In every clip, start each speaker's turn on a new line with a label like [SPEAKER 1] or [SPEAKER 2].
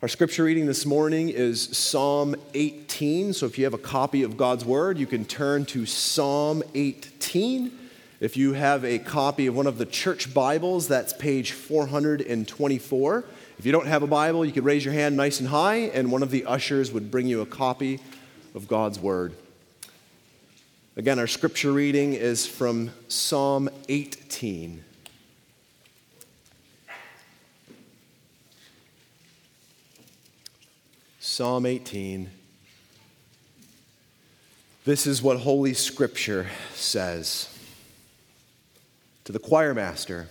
[SPEAKER 1] Our scripture reading this morning is Psalm 18. So if you have a copy of God's Word, you can turn to Psalm 18. If you have a copy of one of the church Bibles, that's page 424. If you don't have a Bible, you could raise your hand nice and high, and one of the ushers would bring you a copy of God's Word. Again, our scripture reading is from Psalm 18. Psalm 18. This is what Holy Scripture says. To the choir master,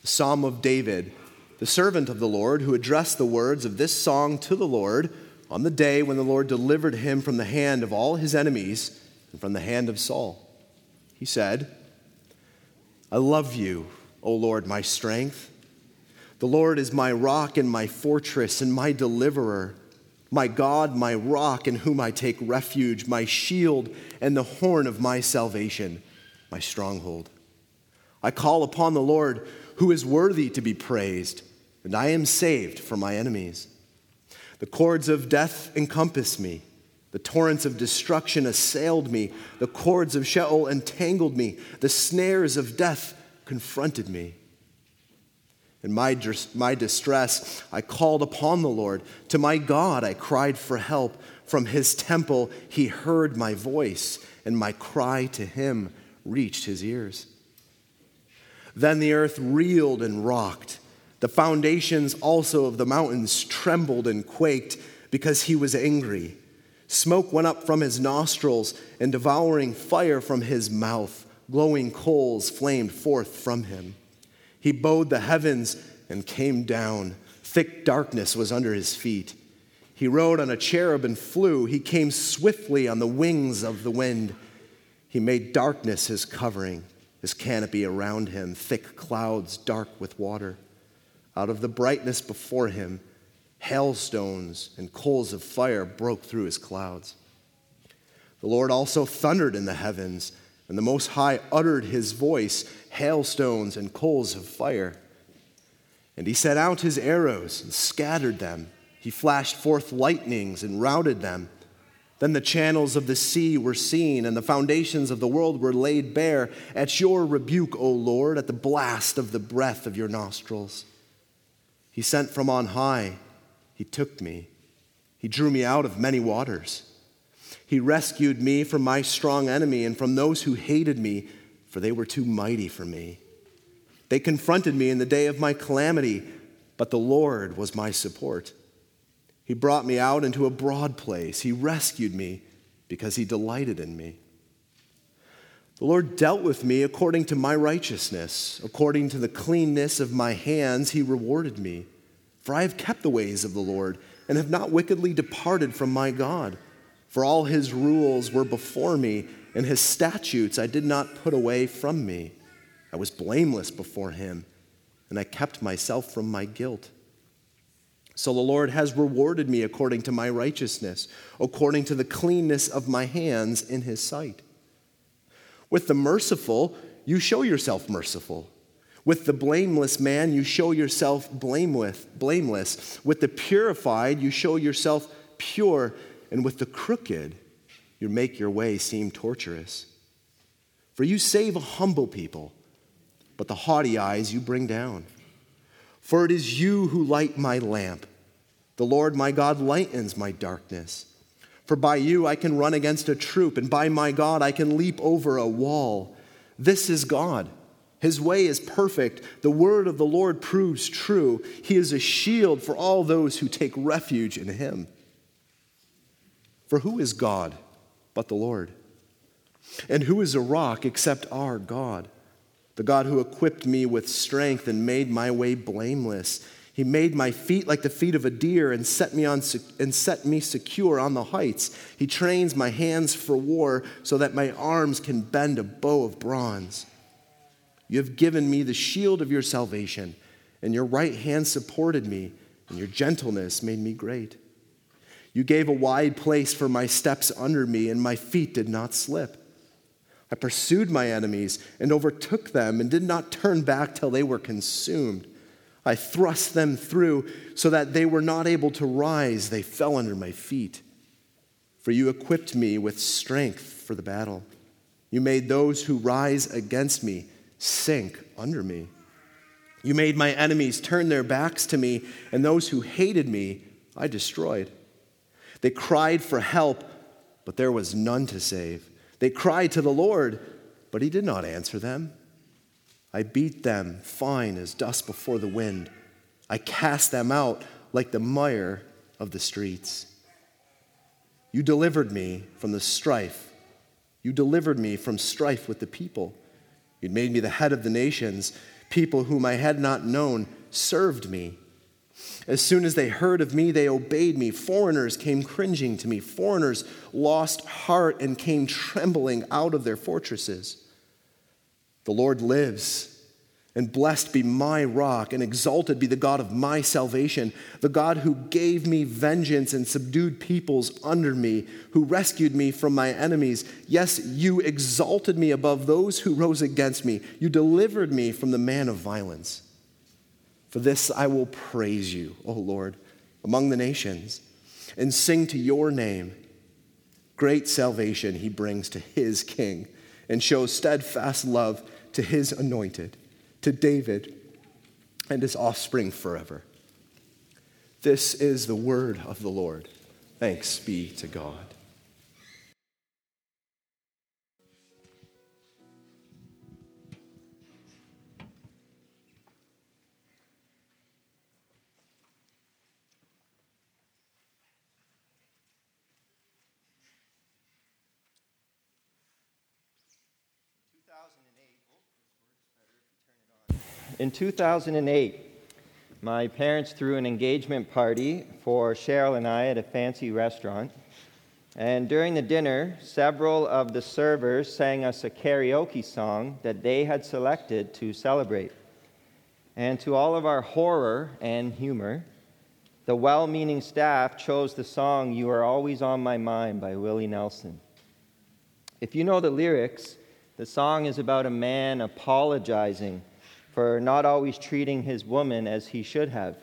[SPEAKER 1] the Psalm of David, the servant of the Lord, who addressed the words of this song to the Lord on the day when the Lord delivered him from the hand of all his enemies and from the hand of Saul. He said, I love you, O Lord, my strength. The Lord is my rock and my fortress and my deliverer my God, my rock in whom I take refuge, my shield and the horn of my salvation, my stronghold. I call upon the Lord who is worthy to be praised, and I am saved from my enemies. The cords of death encompassed me. The torrents of destruction assailed me. The cords of Sheol entangled me. The snares of death confronted me. In my, my distress, I called upon the Lord. To my God, I cried for help. From his temple, he heard my voice, and my cry to him reached his ears. Then the earth reeled and rocked. The foundations also of the mountains trembled and quaked because he was angry. Smoke went up from his nostrils, and devouring fire from his mouth. Glowing coals flamed forth from him. He bowed the heavens and came down. Thick darkness was under his feet. He rode on a cherub and flew. He came swiftly on the wings of the wind. He made darkness his covering, his canopy around him, thick clouds dark with water. Out of the brightness before him, hailstones and coals of fire broke through his clouds. The Lord also thundered in the heavens, and the Most High uttered his voice hailstones and coals of fire. And he set out his arrows and scattered them. He flashed forth lightnings and routed them. Then the channels of the sea were seen, and the foundations of the world were laid bare at your rebuke, O Lord, at the blast of the breath of your nostrils. He sent from on high, he took me, he drew me out of many waters. He rescued me from my strong enemy and from those who hated me for they were too mighty for me. They confronted me in the day of my calamity, but the Lord was my support. He brought me out into a broad place. He rescued me because he delighted in me. The Lord dealt with me according to my righteousness. According to the cleanness of my hands, he rewarded me. For I have kept the ways of the Lord and have not wickedly departed from my God. For all his rules were before me and his statutes I did not put away from me. I was blameless before him, and I kept myself from my guilt. So the Lord has rewarded me according to my righteousness, according to the cleanness of my hands in his sight. With the merciful, you show yourself merciful. With the blameless man, you show yourself blameless. With the purified, you show yourself pure. And with the crooked, you make your way seem torturous. For you save a humble people, but the haughty eyes you bring down. For it is you who light my lamp. The Lord my God lightens my darkness. For by you I can run against a troop, and by my God I can leap over a wall. This is God. His way is perfect. The word of the Lord proves true. He is a shield for all those who take refuge in him. For who is God? but the Lord. And who is a rock except our God? The God who equipped me with strength and made my way blameless. He made my feet like the feet of a deer and set me on and set me secure on the heights. He trains my hands for war so that my arms can bend a bow of bronze. You have given me the shield of your salvation, and your right hand supported me, and your gentleness made me great. You gave a wide place for my steps under me, and my feet did not slip. I pursued my enemies and overtook them and did not turn back till they were consumed. I thrust them through so that they were not able to rise. They fell under my feet. For you equipped me with strength for the battle. You made those who rise against me sink under me. You made my enemies turn their backs to me, and those who hated me I destroyed. They cried for help, but there was none to save. They cried to the Lord, but he did not answer them. I beat them fine as dust before the wind. I cast them out like the mire of the streets. You delivered me from the strife. You delivered me from strife with the people. You'd made me the head of the nations. People whom I had not known served me. As soon as they heard of me, they obeyed me. Foreigners came cringing to me. Foreigners lost heart and came trembling out of their fortresses. The Lord lives. And blessed be my rock, and exalted be the God of my salvation, the God who gave me vengeance and subdued peoples under me, who rescued me from my enemies. Yes, you exalted me above those who rose against me. You delivered me from the man of violence. For this I will praise you, O Lord, among the nations, and sing to your name. Great salvation he brings to his king, and shows steadfast love to his anointed, to David and his offspring forever. This is the word of the Lord. Thanks be to God.
[SPEAKER 2] In 2008, my parents threw an engagement party for Cheryl and I at a fancy restaurant. And during the dinner, several of the servers sang us a karaoke song that they had selected to celebrate. And to all of our horror and humor, the well meaning staff chose the song You Are Always on My Mind by Willie Nelson. If you know the lyrics, the song is about a man apologizing for not always treating his woman as he should have,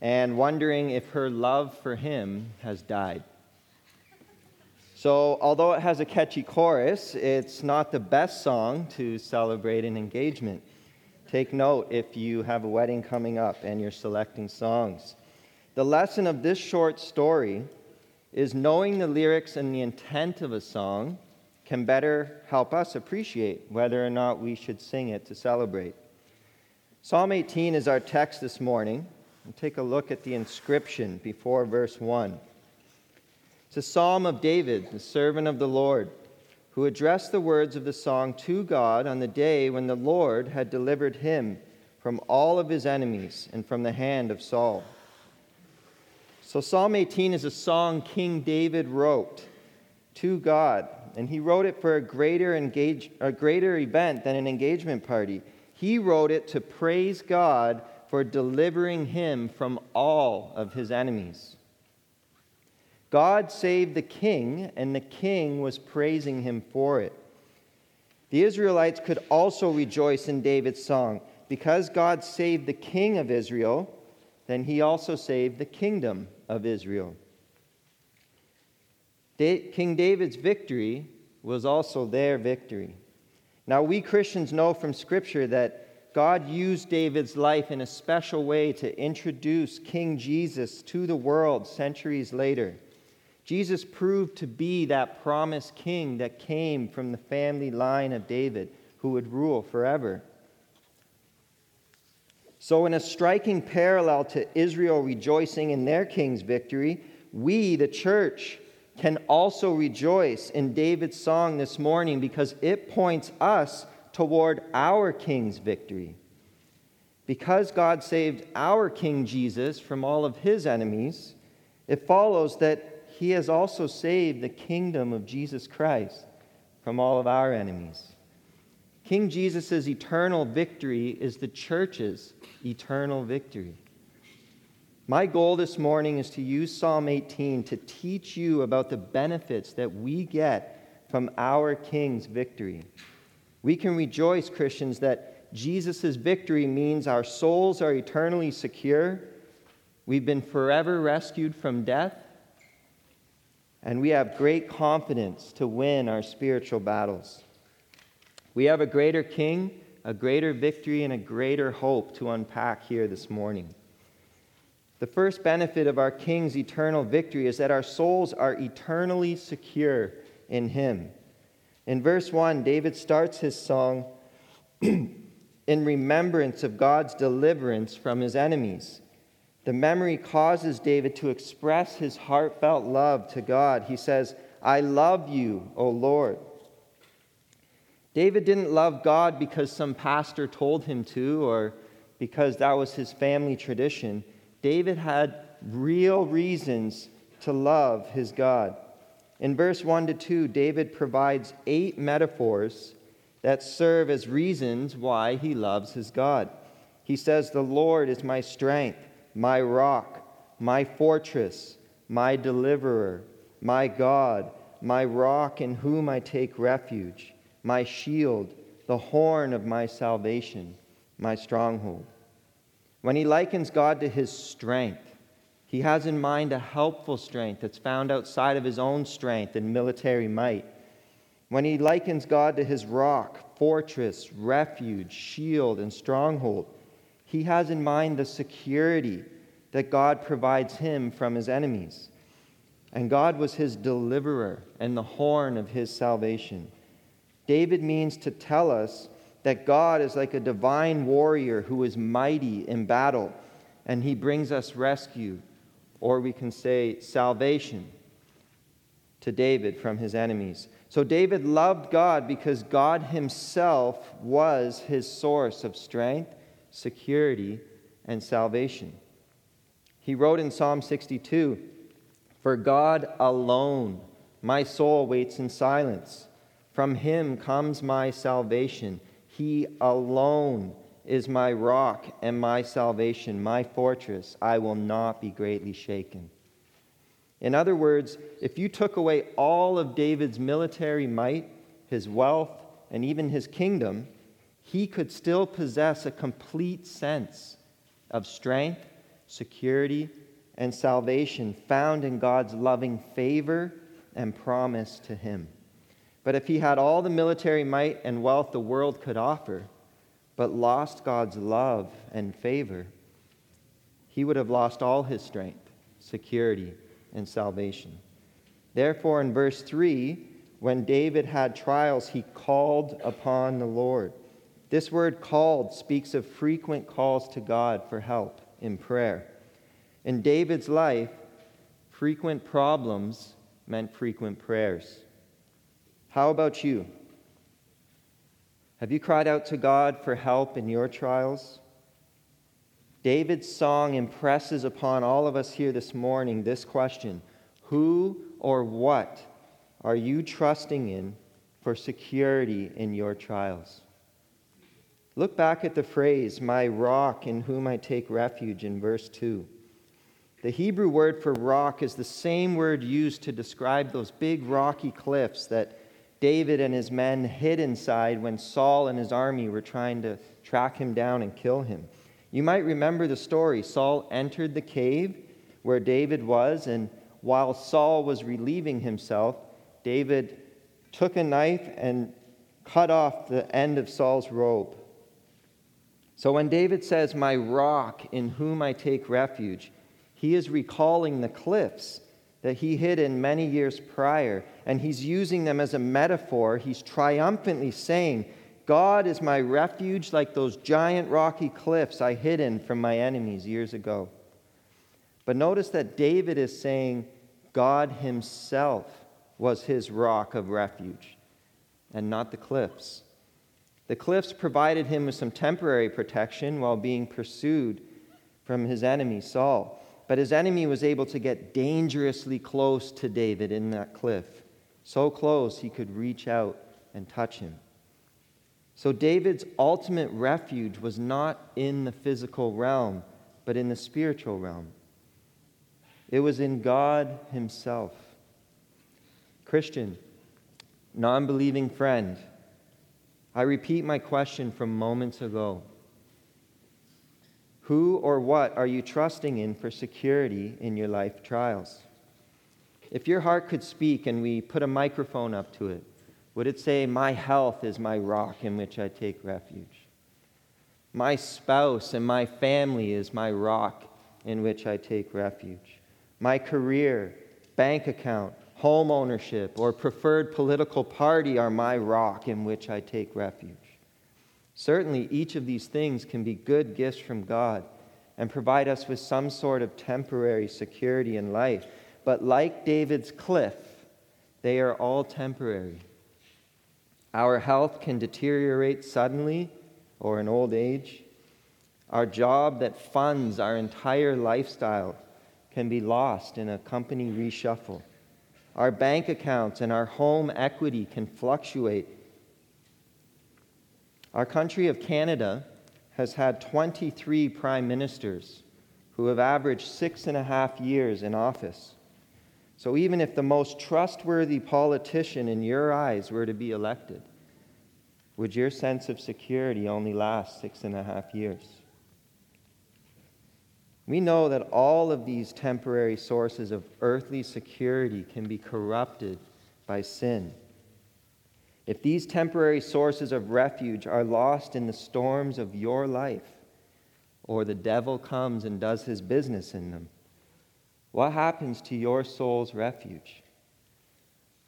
[SPEAKER 2] and wondering if her love for him has died. So, although it has a catchy chorus, it's not the best song to celebrate an engagement. Take note if you have a wedding coming up and you're selecting songs. The lesson of this short story is knowing the lyrics and the intent of a song can better help us appreciate whether or not we should sing it to celebrate. Psalm 18 is our text this morning. And take a look at the inscription before verse 1. It's a psalm of David, the servant of the Lord, who addressed the words of the song to God on the day when the Lord had delivered him from all of his enemies and from the hand of Saul. So, Psalm 18 is a song King David wrote to God, and he wrote it for a greater, engage, a greater event than an engagement party. He wrote it to praise God for delivering him from all of his enemies. God saved the king, and the king was praising him for it. The Israelites could also rejoice in David's song. Because God saved the king of Israel, then he also saved the kingdom of Israel. King David's victory was also their victory. Now, we Christians know from Scripture that God used David's life in a special way to introduce King Jesus to the world centuries later. Jesus proved to be that promised king that came from the family line of David, who would rule forever. So, in a striking parallel to Israel rejoicing in their king's victory, we, the church, can also rejoice in David's song this morning because it points us toward our King's victory. Because God saved our King Jesus from all of his enemies, it follows that he has also saved the kingdom of Jesus Christ from all of our enemies. King Jesus' eternal victory is the church's eternal victory. My goal this morning is to use Psalm 18 to teach you about the benefits that we get from our King's victory. We can rejoice, Christians, that Jesus' victory means our souls are eternally secure, we've been forever rescued from death, and we have great confidence to win our spiritual battles. We have a greater king, a greater victory, and a greater hope to unpack here this morning. The first benefit of our king's eternal victory is that our souls are eternally secure in him. In verse 1, David starts his song in remembrance of God's deliverance from his enemies. The memory causes David to express his heartfelt love to God. He says, I love you, O Lord. David didn't love God because some pastor told him to or because that was his family tradition. David had real reasons to love his God. In verse 1 to 2, David provides eight metaphors that serve as reasons why he loves his God. He says, The Lord is my strength my rock, my fortress, my deliverer, my God, my rock in whom I take refuge, my shield, the horn of my salvation, my stronghold. When he likens God to his strength, he has in mind a helpful strength that's found outside of his own strength and military might. When he likens God to his rock, fortress, refuge, shield, and stronghold, he has in mind the security that God provides him from his enemies. And God was his deliverer and the horn of his salvation. David means to tell us that God is like a divine warrior who is mighty in battle, and he brings us rescue, or we can say salvation, to David from his enemies. So David loved God because God himself was his source of strength security, and salvation. He wrote in Psalm 62 For God alone my soul waits in silence. From him comes my salvation. He alone is my rock and my salvation, my fortress. I will not be greatly shaken. In other words, if you took away all of David's military might, his wealth, and even his kingdom, he could still possess a complete sense of strength, security, and salvation found in God's loving favor and promise to him. But if he had all the military might and wealth the world could offer, but lost God's love and favor, he would have lost all his strength, security, and salvation. Therefore, in verse 3, when David had trials, he called upon the Lord. This word called speaks of frequent calls to God for help in prayer. In David's life, frequent problems meant frequent prayers. How about you? Have you cried out to God for help in your trials? David's song impresses upon all of us here this morning this question Who or what are you trusting in for security in your trials? Look back at the phrase, my rock in whom I take refuge, in verse 2. The Hebrew word for rock is the same word used to describe those big rocky cliffs that David and his men hid inside when Saul and his army were trying to track him down and kill him. You might remember the story. Saul entered the cave where David was, and while Saul was relieving himself, David took a knife and cut off the end of Saul's robe. So when David says, My rock in whom I take refuge, he is recalling the cliffs that he hid in many years prior, and he's using them as a metaphor. He's triumphantly saying, God is my refuge like those giant rocky cliffs I hid in from my enemies years ago. But notice that David is saying God himself was his rock of refuge and not the cliffs. The cliffs provided him with some temporary protection while being pursued from his enemy, Saul. But his enemy was able to get dangerously close to David in that cliff, so close he could reach out and touch him. So David's ultimate refuge was not in the physical realm, but in the spiritual realm. It was in God Himself. Christian, non believing friend, I repeat my question from moments ago. Who or what are you trusting in for security in your life trials? If your heart could speak and we put a microphone up to it, would it say, My health is my rock in which I take refuge? My spouse and my family is my rock in which I take refuge. My career, bank account, home ownership, or preferred political party are my rock in which I take refuge. Certainly, each of these things can be good gifts from God and provide us with some sort of temporary security in life. But like David's cliff, they are all temporary. Our health can deteriorate suddenly or in old age. Our job that funds our entire lifestyle can be lost in a company reshuffle. Our bank accounts and our home equity can fluctuate. Our country of Canada has had 23 prime ministers who have averaged six and a half years in office. So, even if the most trustworthy politician in your eyes were to be elected, would your sense of security only last six and a half years? We know that all of these temporary sources of earthly security can be corrupted by sin. If these temporary sources of refuge are lost in the storms of your life, or the devil comes and does his business in them, what happens to your soul's refuge?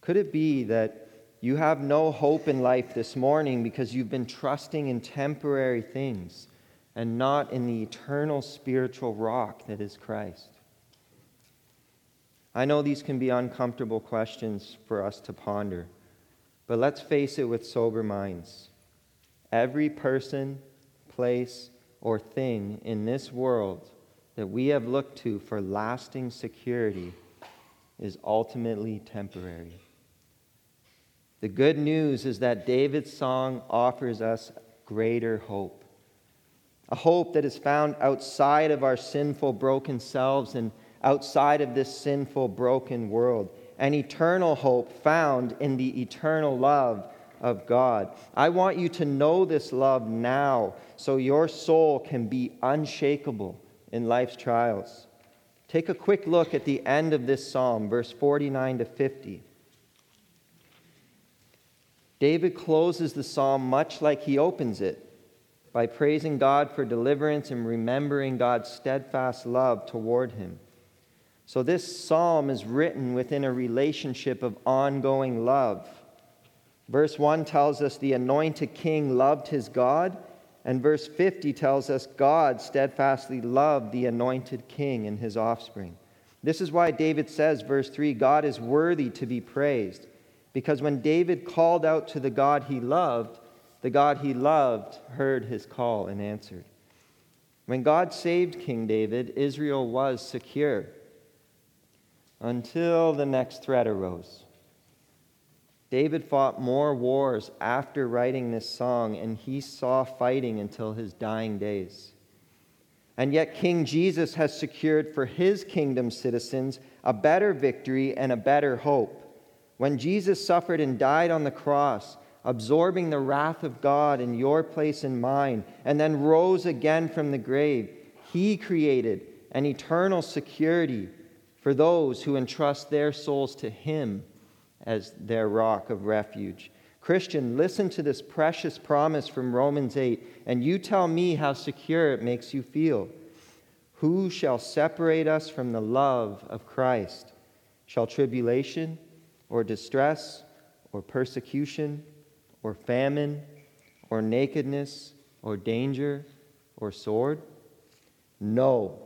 [SPEAKER 2] Could it be that you have no hope in life this morning because you've been trusting in temporary things? and not in the eternal spiritual rock that is Christ? I know these can be uncomfortable questions for us to ponder, but let's face it with sober minds. Every person, place, or thing in this world that we have looked to for lasting security is ultimately temporary. The good news is that David's song offers us greater hope a hope that is found outside of our sinful, broken selves and outside of this sinful, broken world, an eternal hope found in the eternal love of God. I want you to know this love now so your soul can be unshakable in life's trials. Take a quick look at the end of this psalm, verse 49 to 50. David closes the psalm much like he opens it by praising God for deliverance and remembering God's steadfast love toward him. So, this psalm is written within a relationship of ongoing love. Verse 1 tells us the anointed king loved his God, and verse 50 tells us God steadfastly loved the anointed king and his offspring. This is why David says, verse 3 God is worthy to be praised, because when David called out to the God he loved, the God he loved heard his call and answered. When God saved King David, Israel was secure until the next threat arose. David fought more wars after writing this song, and he saw fighting until his dying days. And yet, King Jesus has secured for his kingdom citizens a better victory and a better hope. When Jesus suffered and died on the cross, absorbing the wrath of God in your place and mine, and then rose again from the grave, he created an eternal security for those who entrust their souls to him as their rock of refuge. Christian, listen to this precious promise from Romans 8, and you tell me how secure it makes you feel. Who shall separate us from the love of Christ? Shall tribulation or distress or persecution? or famine or nakedness or danger or sword? No.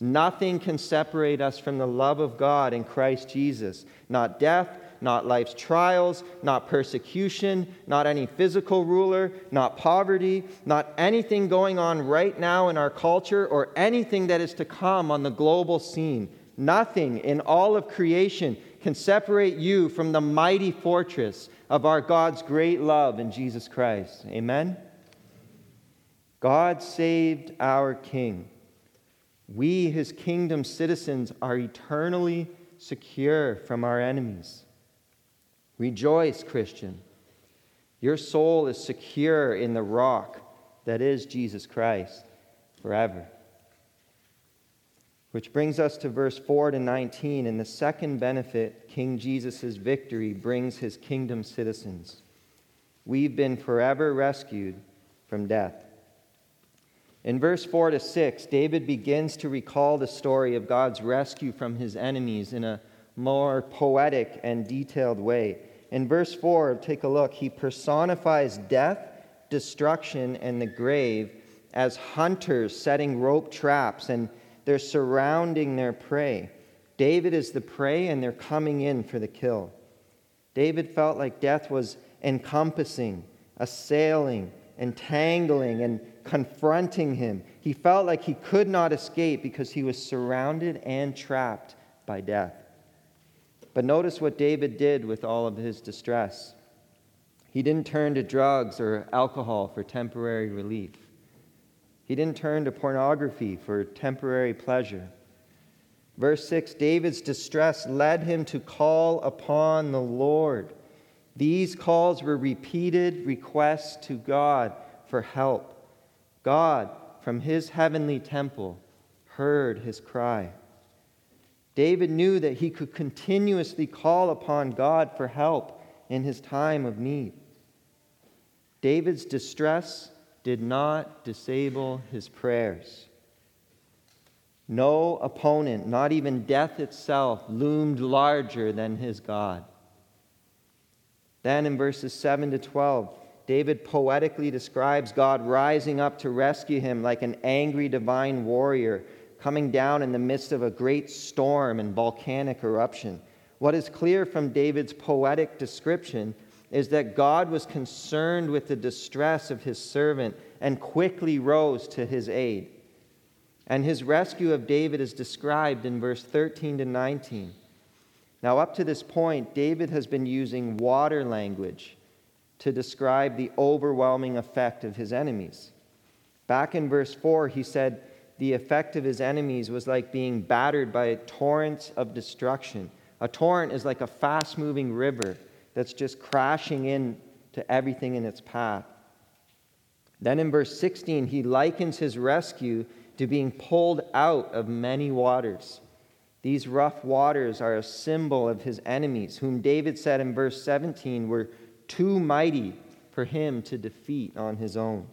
[SPEAKER 2] Nothing can separate us from the love of God in Christ Jesus. Not death, not life's trials, not persecution, not any physical ruler, not poverty, not anything going on right now in our culture or anything that is to come on the global scene. Nothing in all of creation can separate you from the mighty fortress of our God's great love in Jesus Christ. Amen? God saved our King. We, his kingdom citizens, are eternally secure from our enemies. Rejoice, Christian. Your soul is secure in the rock that is Jesus Christ forever. Which brings us to verse 4 to 19. And the second benefit King Jesus' victory brings his kingdom citizens. We've been forever rescued from death. In verse 4 to 6, David begins to recall the story of God's rescue from his enemies in a more poetic and detailed way. In verse 4, take a look, he personifies death, destruction, and the grave as hunters setting rope traps, and they're surrounding their prey. David is the prey, and they're coming in for the kill. David felt like death was encompassing, assailing, entangling, and confronting him. He felt like he could not escape because he was surrounded and trapped by death. But notice what David did with all of his distress. He didn't turn to drugs or alcohol for temporary relief. He didn't turn to pornography for temporary pleasure. Verse 6 David's distress led him to call upon the Lord. These calls were repeated requests to God for help. God, from his heavenly temple, heard his cry. David knew that he could continuously call upon God for help in his time of need. David's distress did not disable his prayers. No opponent, not even death itself, loomed larger than his God. Then in verses 7 to 12, David poetically describes God rising up to rescue him like an angry divine warrior coming down in the midst of a great storm and volcanic eruption. What is clear from David's poetic description is that God was concerned with the distress of his servant and quickly rose to his aid. And his rescue of David is described in verse 13 to 19. Now, up to this point, David has been using water language to describe the overwhelming effect of his enemies. Back in verse 4, he said the effect of his enemies was like being battered by torrents of destruction. A torrent is like a fast moving river that's just crashing into everything in its path. Then in verse 16, he likens his rescue to being pulled out of many waters. These rough waters are a symbol of his enemies, whom David said in verse 17 were too mighty for him to defeat on his own.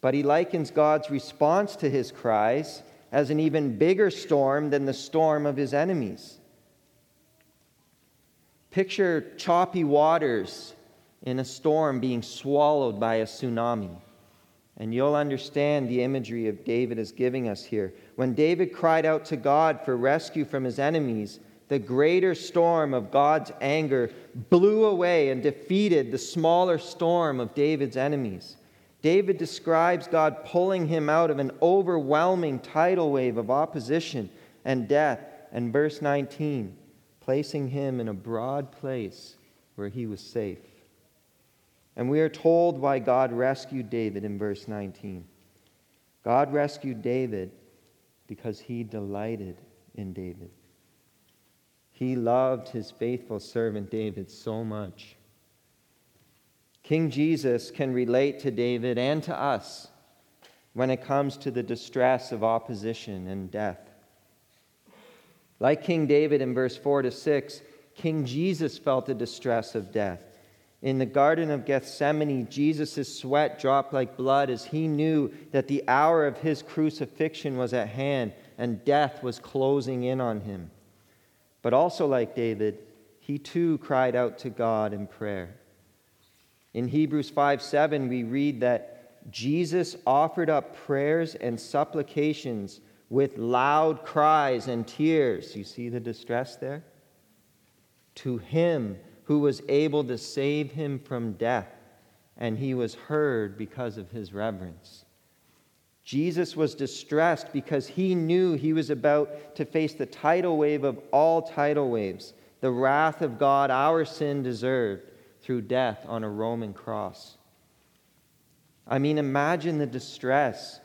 [SPEAKER 2] But he likens God's response to his cries as an even bigger storm than the storm of his enemies. Picture choppy waters in a storm being swallowed by a tsunami. And you'll understand the imagery of David is giving us here. When David cried out to God for rescue from his enemies, the greater storm of God's anger blew away and defeated the smaller storm of David's enemies. David describes God pulling him out of an overwhelming tidal wave of opposition and death, and verse 19, placing him in a broad place where he was safe. And we are told why God rescued David in verse 19. God rescued David because he delighted in David. He loved his faithful servant David so much. King Jesus can relate to David and to us when it comes to the distress of opposition and death. Like King David in verse 4 to 6, King Jesus felt the distress of death. In the Garden of Gethsemane, Jesus' sweat dropped like blood as he knew that the hour of his crucifixion was at hand and death was closing in on him. But also, like David, he too cried out to God in prayer. In Hebrews 5 7, we read that Jesus offered up prayers and supplications with loud cries and tears. You see the distress there? to him who was able to save him from death, and he was heard because of his reverence. Jesus was distressed because he knew he was about to face the tidal wave of all tidal waves, the wrath of God our sin deserved through death on a Roman cross. I mean, imagine the distress.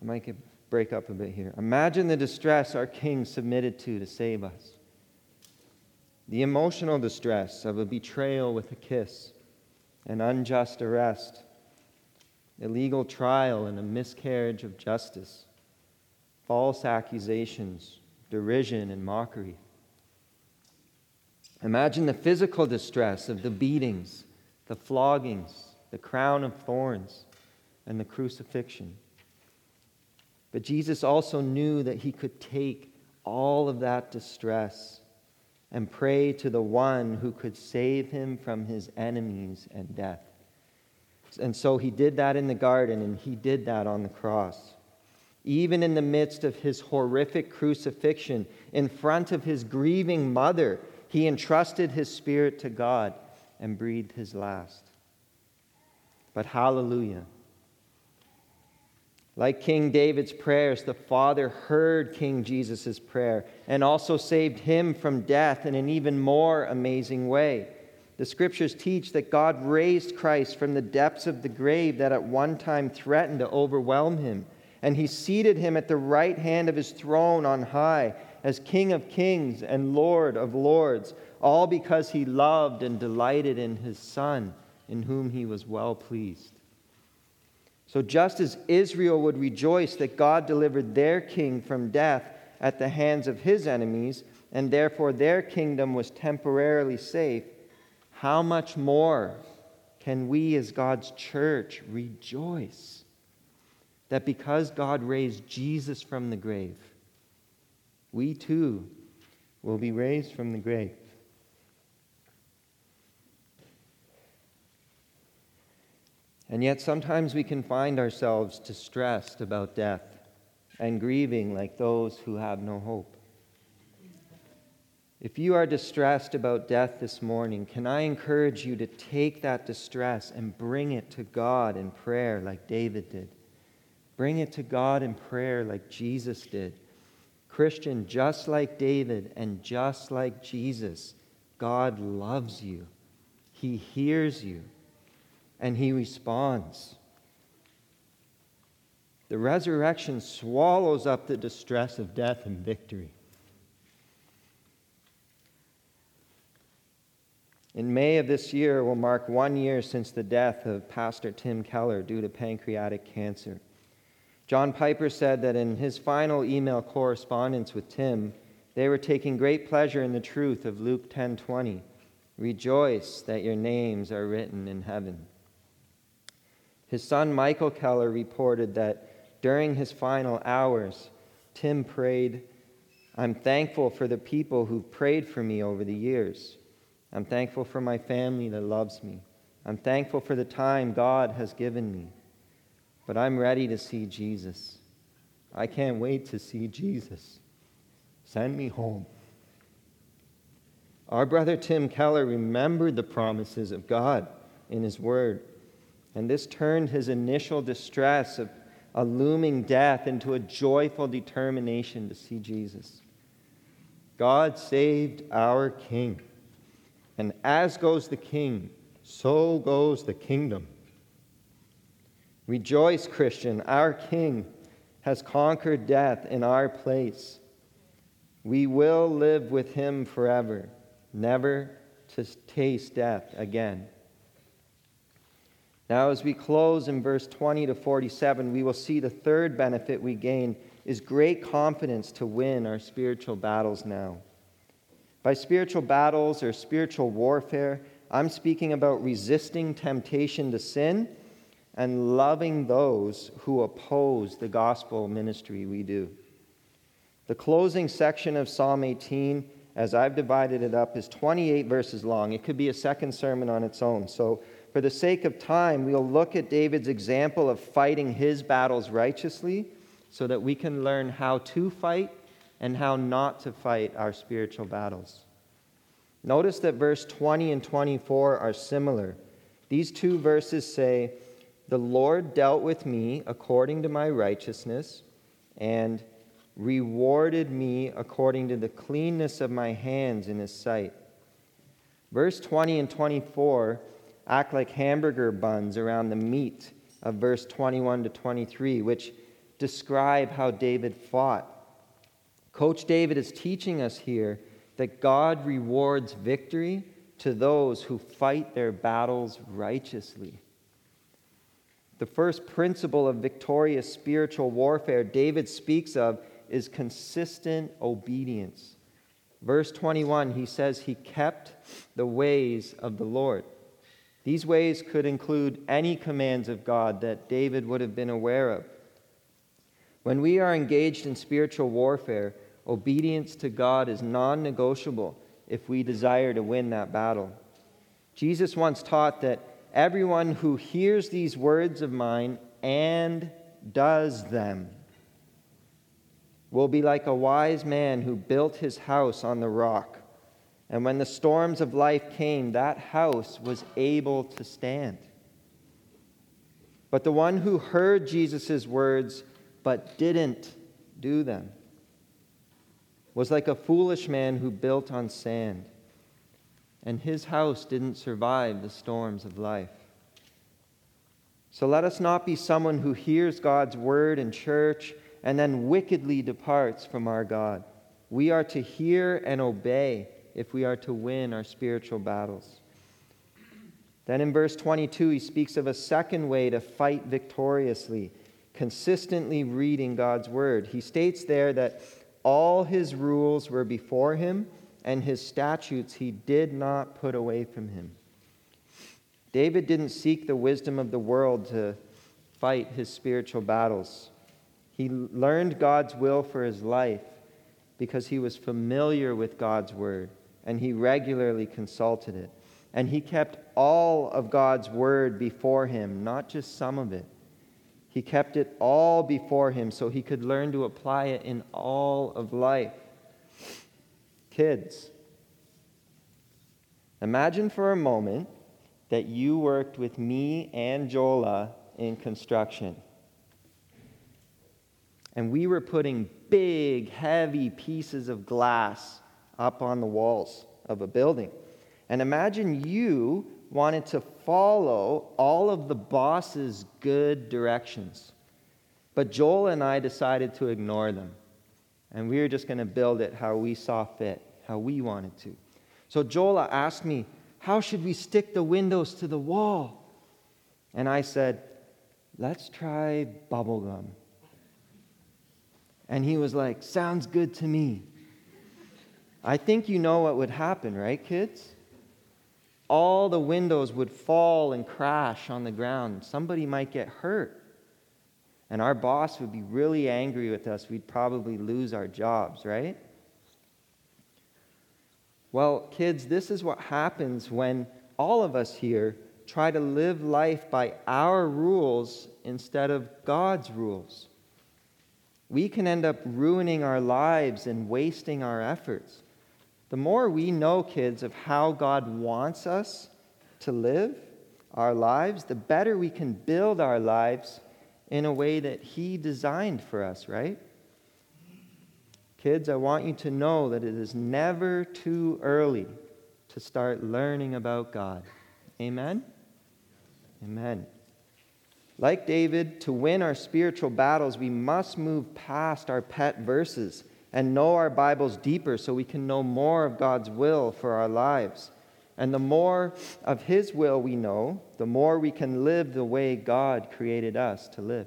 [SPEAKER 2] I might get, break up a bit here. Imagine the distress our king submitted to to save us. The emotional distress of a betrayal with a kiss, an unjust arrest, illegal trial and a miscarriage of justice, false accusations, derision, and mockery. Imagine the physical distress of the beatings, the floggings, the crown of thorns, and the crucifixion. But Jesus also knew that he could take all of that distress and pray to the one who could save him from his enemies and death. And so he did that in the garden, and he did that on the cross. Even in the midst of his horrific crucifixion, in front of his grieving mother, he entrusted his spirit to God and breathed his last. But hallelujah. Like King David's prayers, the Father heard King Jesus' prayer and also saved him from death in an even more amazing way. The scriptures teach that God raised Christ from the depths of the grave that at one time threatened to overwhelm him, and he seated him at the right hand of his throne on high as King of kings and Lord of lords, all because he loved and delighted in his Son, in whom he was well pleased. So, just as Israel would rejoice that God delivered their king from death at the hands of his enemies, and therefore their kingdom was temporarily safe, how much more can we as God's church rejoice that because God raised Jesus from the grave, we too will be raised from the grave? And yet, sometimes we can find ourselves distressed about death and grieving like those who have no hope. If you are distressed about death this morning, can I encourage you to take that distress and bring it to God in prayer like David did? Bring it to God in prayer like Jesus did. Christian, just like David and just like Jesus, God loves you. He hears you and he responds. The resurrection swallows up the distress of death and victory. In May of this year will mark one year since the death of Pastor Tim Keller due to pancreatic cancer. John Piper said that in his final email correspondence with Tim, they were taking great pleasure in the truth of Luke 10:20. Rejoice that your names are written in heaven. His son Michael Keller reported that during his final hours, Tim prayed, I'm thankful for the people who've prayed for me over the years. I'm thankful for my family that loves me. I'm thankful for the time God has given me. But I'm ready to see Jesus. I can't wait to see Jesus. Send me home. Our brother Tim Keller remembered the promises of God in his word, and this turned his initial distress of a looming death into a joyful determination to see Jesus. God saved our King. And as goes the king, so goes the kingdom. Rejoice, Christian, our king has conquered death in our place. We will live with him forever, never to taste death again. Now, as we close in verse 20 to 47, we will see the third benefit we gain is great confidence to win our spiritual battles now. By spiritual battles or spiritual warfare, I'm speaking about resisting temptation to sin and loving those who oppose the gospel ministry we do. The closing section of Psalm 18, as I've divided it up, is 28 verses long. It could be a second sermon on its own. So, for the sake of time, we'll look at David's example of fighting his battles righteously so that we can learn how to fight and how not to fight our spiritual battles. Notice that verse 20 and 24 are similar. These two verses say, The Lord dealt with me according to my righteousness, and rewarded me according to the cleanness of my hands in his sight. Verse 20 and 24 act like hamburger buns around the meat of verse 21 to 23, which describe how David fought. Coach David is teaching us here that God rewards victory to those who fight their battles righteously. The first principle of victorious spiritual warfare David speaks of is consistent obedience. Verse 21, he says he kept the ways of the Lord. These ways could include any commands of God that David would have been aware of. When we are engaged in spiritual warfare, obedience to God is non negotiable if we desire to win that battle. Jesus once taught that everyone who hears these words of mine and does them will be like a wise man who built his house on the rock. And when the storms of life came, that house was able to stand. But the one who heard Jesus' words but didn't do them was like a foolish man who built on sand, and his house didn't survive the storms of life. So let us not be someone who hears God's word in church and then wickedly departs from our God. We are to hear and obey if we are to win our spiritual battles. Then in verse 22, he speaks of a second way to fight victoriously, consistently reading God's word. He states there that all his rules were before him, and his statutes he did not put away from him. David didn't seek the wisdom of the world to fight his spiritual battles. He learned God's will for his life because he was familiar with God's word and he regularly consulted it. And he kept all of God's word before him, not just some of it. He kept it all before him so he could learn to apply it in all of life. Kids, imagine for a moment that you worked with me and Jola in construction and we were putting big, heavy pieces of glass up on the walls of a building. And imagine you wanted to follow all of the boss's good directions. But Joel and I decided to ignore them. And we were just going to build it how we saw fit, how we wanted to. So Joel asked me, How should we stick the windows to the wall? And I said, Let's try bubblegum. And he was like, Sounds good to me. I think you know what would happen, right, kids? All the windows would fall and crash on the ground. Somebody might get hurt. And our boss would be really angry with us. We'd probably lose our jobs, right? Well, kids, this is what happens when all of us here try to live life by our rules instead of God's rules we can end up ruining our lives and wasting our efforts. The more we know, kids, of how God wants us to live our lives, the better we can build our lives in a way that He designed for us, right? Kids, I want you to know that it is never too early to start learning about God. Amen? Amen. Like David, to win our spiritual battles, we must move past our pet verses and know our Bibles deeper so we can know more of God's will for our lives. And the more of His will we know, the more we can live the way God created us to live.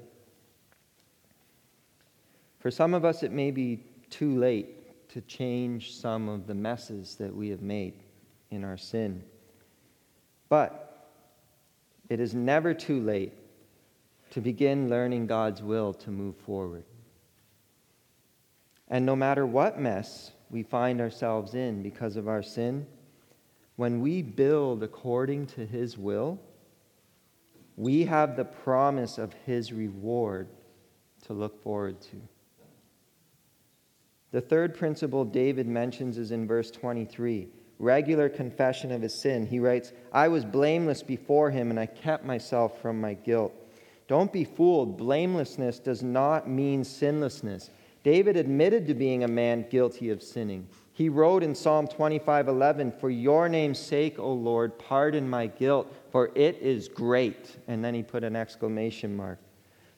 [SPEAKER 2] For some of us, it may be too late to change some of the messes that we have made in our sin. But it is never too late to begin learning God's will to move forward. And no matter what mess we find ourselves in because of our sin, when we build according to His will, we have the promise of His reward to look forward to. The third principle David mentions is in verse 23 regular confession of his sin. He writes, I was blameless before him, and I kept myself from my guilt. Don't be fooled. Blamelessness does not mean sinlessness. David admitted to being a man guilty of sinning. He wrote in Psalm 25:11, "For your name's sake, O Lord, pardon my guilt, for it is great." And then he put an exclamation mark.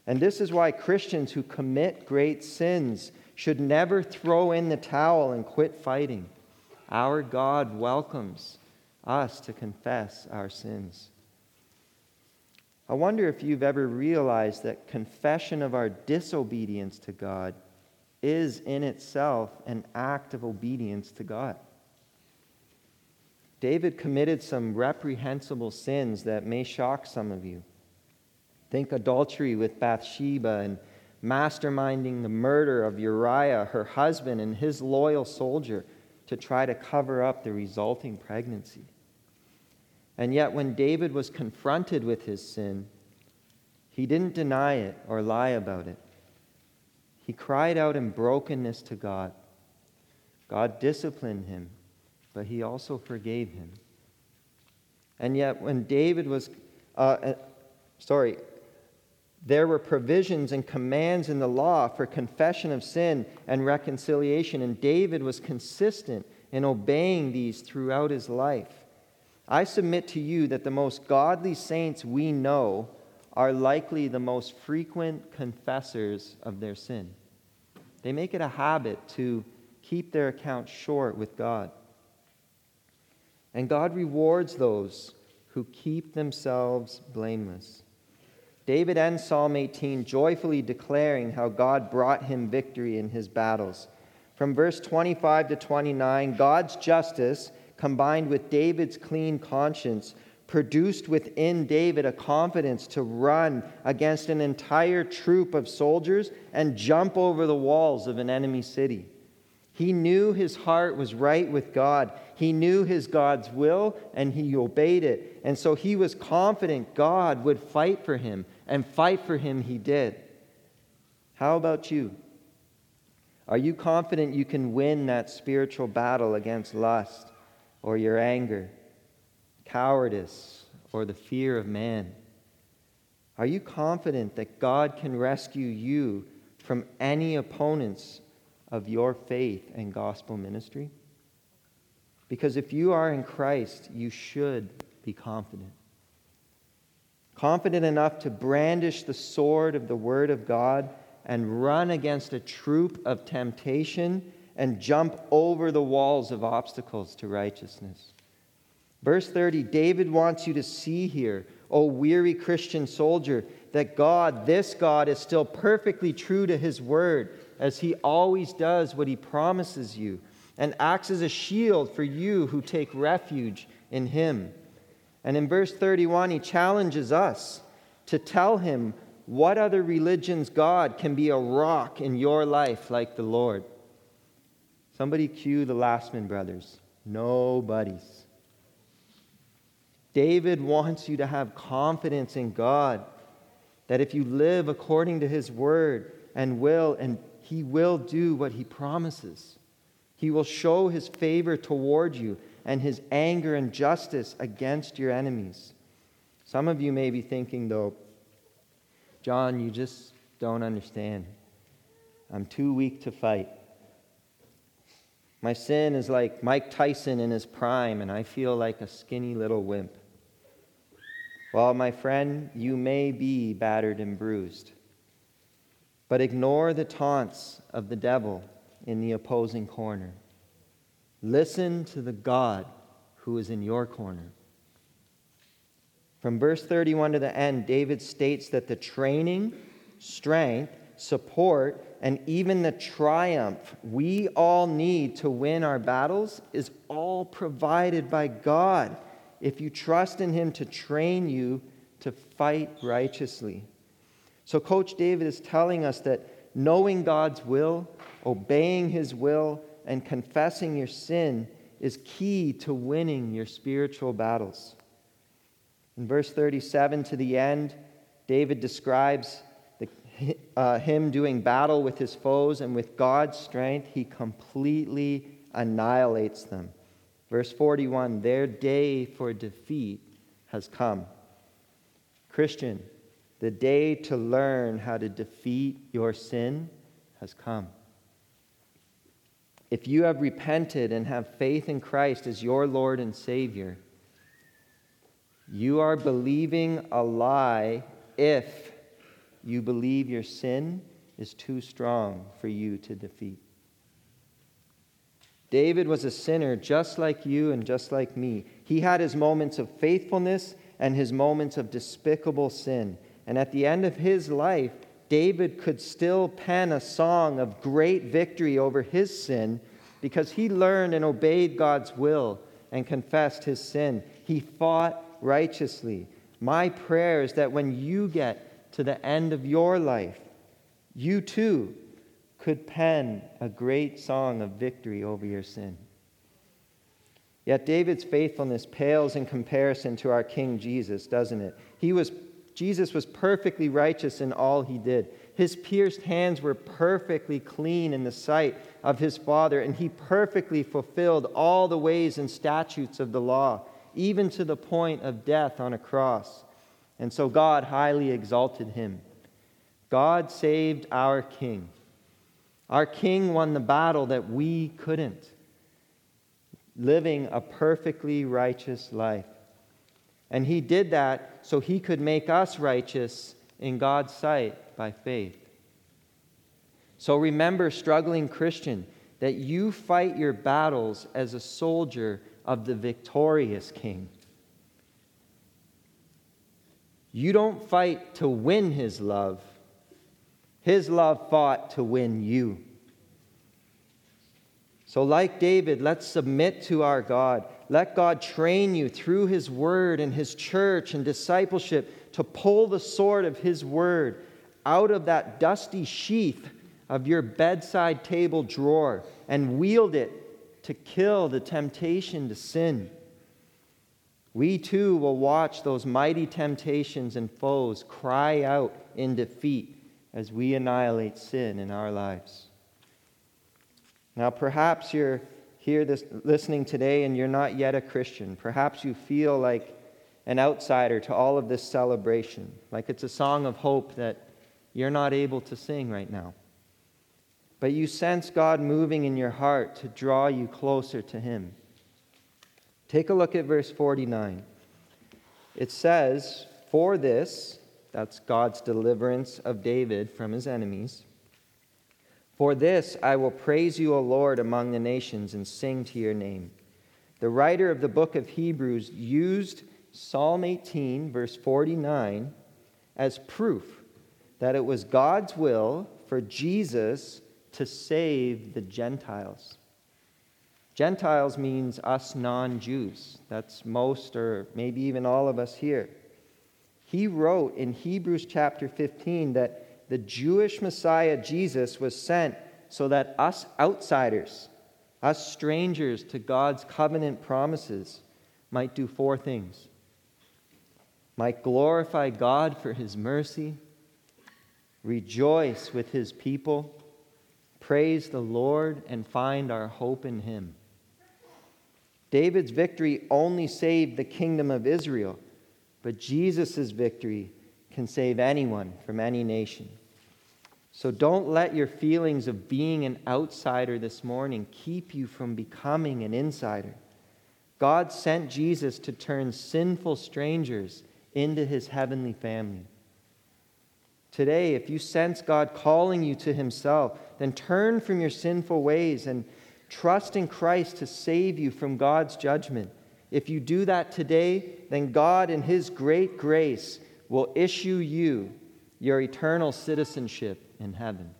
[SPEAKER 2] And this is why Christians who commit great sins should never throw in the towel and quit fighting. Our God welcomes us to confess our sins. I wonder if you've ever realized that confession of our disobedience to God is in itself an act of obedience to God. David committed some reprehensible sins that may shock some of you. Think adultery with Bathsheba and masterminding the murder of Uriah, her husband, and his loyal soldier to try to cover up the resulting pregnancy. And yet, when David was confronted with his sin, he didn't deny it or lie about it. He cried out in brokenness to God. God disciplined him, but he also forgave him. And yet, when David was, uh, uh, sorry, there were provisions and commands in the law for confession of sin and reconciliation, and David was consistent in obeying these throughout his life. I submit to you that the most godly saints we know are likely the most frequent confessors of their sin. They make it a habit to keep their account short with God. And God rewards those who keep themselves blameless. David ends Psalm 18 joyfully declaring how God brought him victory in his battles. From verse 25 to 29, God's justice combined with David's clean conscience produced within David a confidence to run against an entire troop of soldiers and jump over the walls of an enemy city. He knew his heart was right with God. He knew his God's will and he obeyed it. And so he was confident God would fight for him and fight for him he did. How about you? Are you confident you can win that spiritual battle against lust or your anger, cowardice, or the fear of man? Are you confident that God can rescue you from any opponents of your faith and gospel ministry? Because if you are in Christ, you should be confident confident enough to brandish the sword of the Word of God and run against a troop of temptation and jump over the walls of obstacles to righteousness. Verse 30 David wants you to see here, O weary Christian soldier, that God, this God, is still perfectly true to his word, as he always does what he promises you, and acts as a shield for you who take refuge in him. And in verse 31, he challenges us to tell him what other religion's God can be a rock in your life like the Lord. Somebody cue the Lastman brothers. Nobody's. David wants you to have confidence in God that if you live according to his word and will, and he will do what he promises, he will show his favor toward you and his anger and justice against your enemies. Some of you may be thinking, though, John, you just don't understand. I'm too weak to fight. My sin is like Mike Tyson in his prime, and I feel like a skinny little wimp. Well, my friend, you may be battered and bruised, but ignore the taunts of the devil in the opposing corner. Listen to the God who is in your corner. From verse 31 to the end, David states that the training, strength, support, and even the triumph we all need to win our battles is all provided by God if you trust in Him to train you to fight righteously. So, Coach David is telling us that knowing God's will, obeying His will, and confessing your sin is key to winning your spiritual battles. In verse 37 to the end, David describes the, uh, him doing battle with his foes, and with God's strength, he completely annihilates them. Verse 41 Their day for defeat has come. Christian, the day to learn how to defeat your sin has come. If you have repented and have faith in Christ as your Lord and Savior, you are believing a lie if you believe your sin is too strong for you to defeat. David was a sinner just like you and just like me. He had his moments of faithfulness and his moments of despicable sin. And at the end of his life, David could still pen a song of great victory over his sin because he learned and obeyed God's will and confessed his sin. He fought righteously. My prayer is that when you get to the end of your life, you too could pen a great song of victory over your sin. Yet David's faithfulness pales in comparison to our King Jesus, doesn't it? He was, Jesus was perfectly righteous in all he did. His pierced hands were perfectly clean in the sight of his Father, and he perfectly fulfilled all the ways and statutes of the law, even to the point of death on a cross. And so God highly exalted him. God saved our King. Our King won the battle that we couldn't, living a perfectly righteous life. And he did that so he could make us righteous in God's sight by faith. So remember, struggling Christian, that you fight your battles as a soldier of the victorious King. You don't fight to win his love, his love fought to win you. So, like David, let's submit to our God. Let God train you through His Word and His church and discipleship to pull the sword of His Word out of that dusty sheath of your bedside table drawer and wield it to kill the temptation to sin. We too will watch those mighty temptations and foes cry out in defeat as we annihilate sin in our lives. Now, perhaps you're here this, listening today and you're not yet a Christian. Perhaps you feel like an outsider to all of this celebration, like it's a song of hope that you're not able to sing right now. But you sense God moving in your heart to draw you closer to Him. Take a look at verse 49. It says, For this, that's God's deliverance of David from his enemies. For this I will praise you, O Lord, among the nations and sing to your name. The writer of the book of Hebrews used Psalm 18, verse 49, as proof that it was God's will for Jesus to save the Gentiles. Gentiles means us non Jews. That's most or maybe even all of us here. He wrote in Hebrews chapter 15 that the Jewish Messiah Jesus was sent so that us outsiders, us strangers to God's covenant promises, might do four things might glorify God for his mercy, rejoice with his people, praise the Lord, and find our hope in him. David's victory only saved the kingdom of Israel. But Jesus' victory can save anyone from any nation. So don't let your feelings of being an outsider this morning keep you from becoming an insider. God sent Jesus to turn sinful strangers into his heavenly family. Today, if you sense God calling you to himself, then turn from your sinful ways and trust in Christ to save you from God's judgment. If you do that today, then God, in His great grace, will issue you your eternal citizenship in heaven.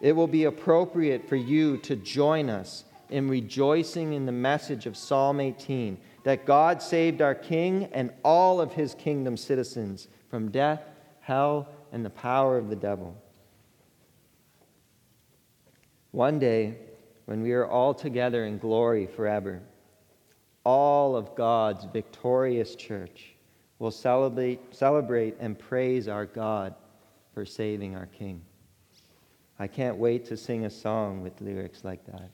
[SPEAKER 2] It will be appropriate for you to join us in rejoicing in the message of Psalm 18 that God saved our King and all of His kingdom citizens from death, hell, and the power of the devil. One day, when we are all together in glory forever, all of God's victorious church will celebrate, celebrate and praise our God for saving our King. I can't wait to sing a song with lyrics like that.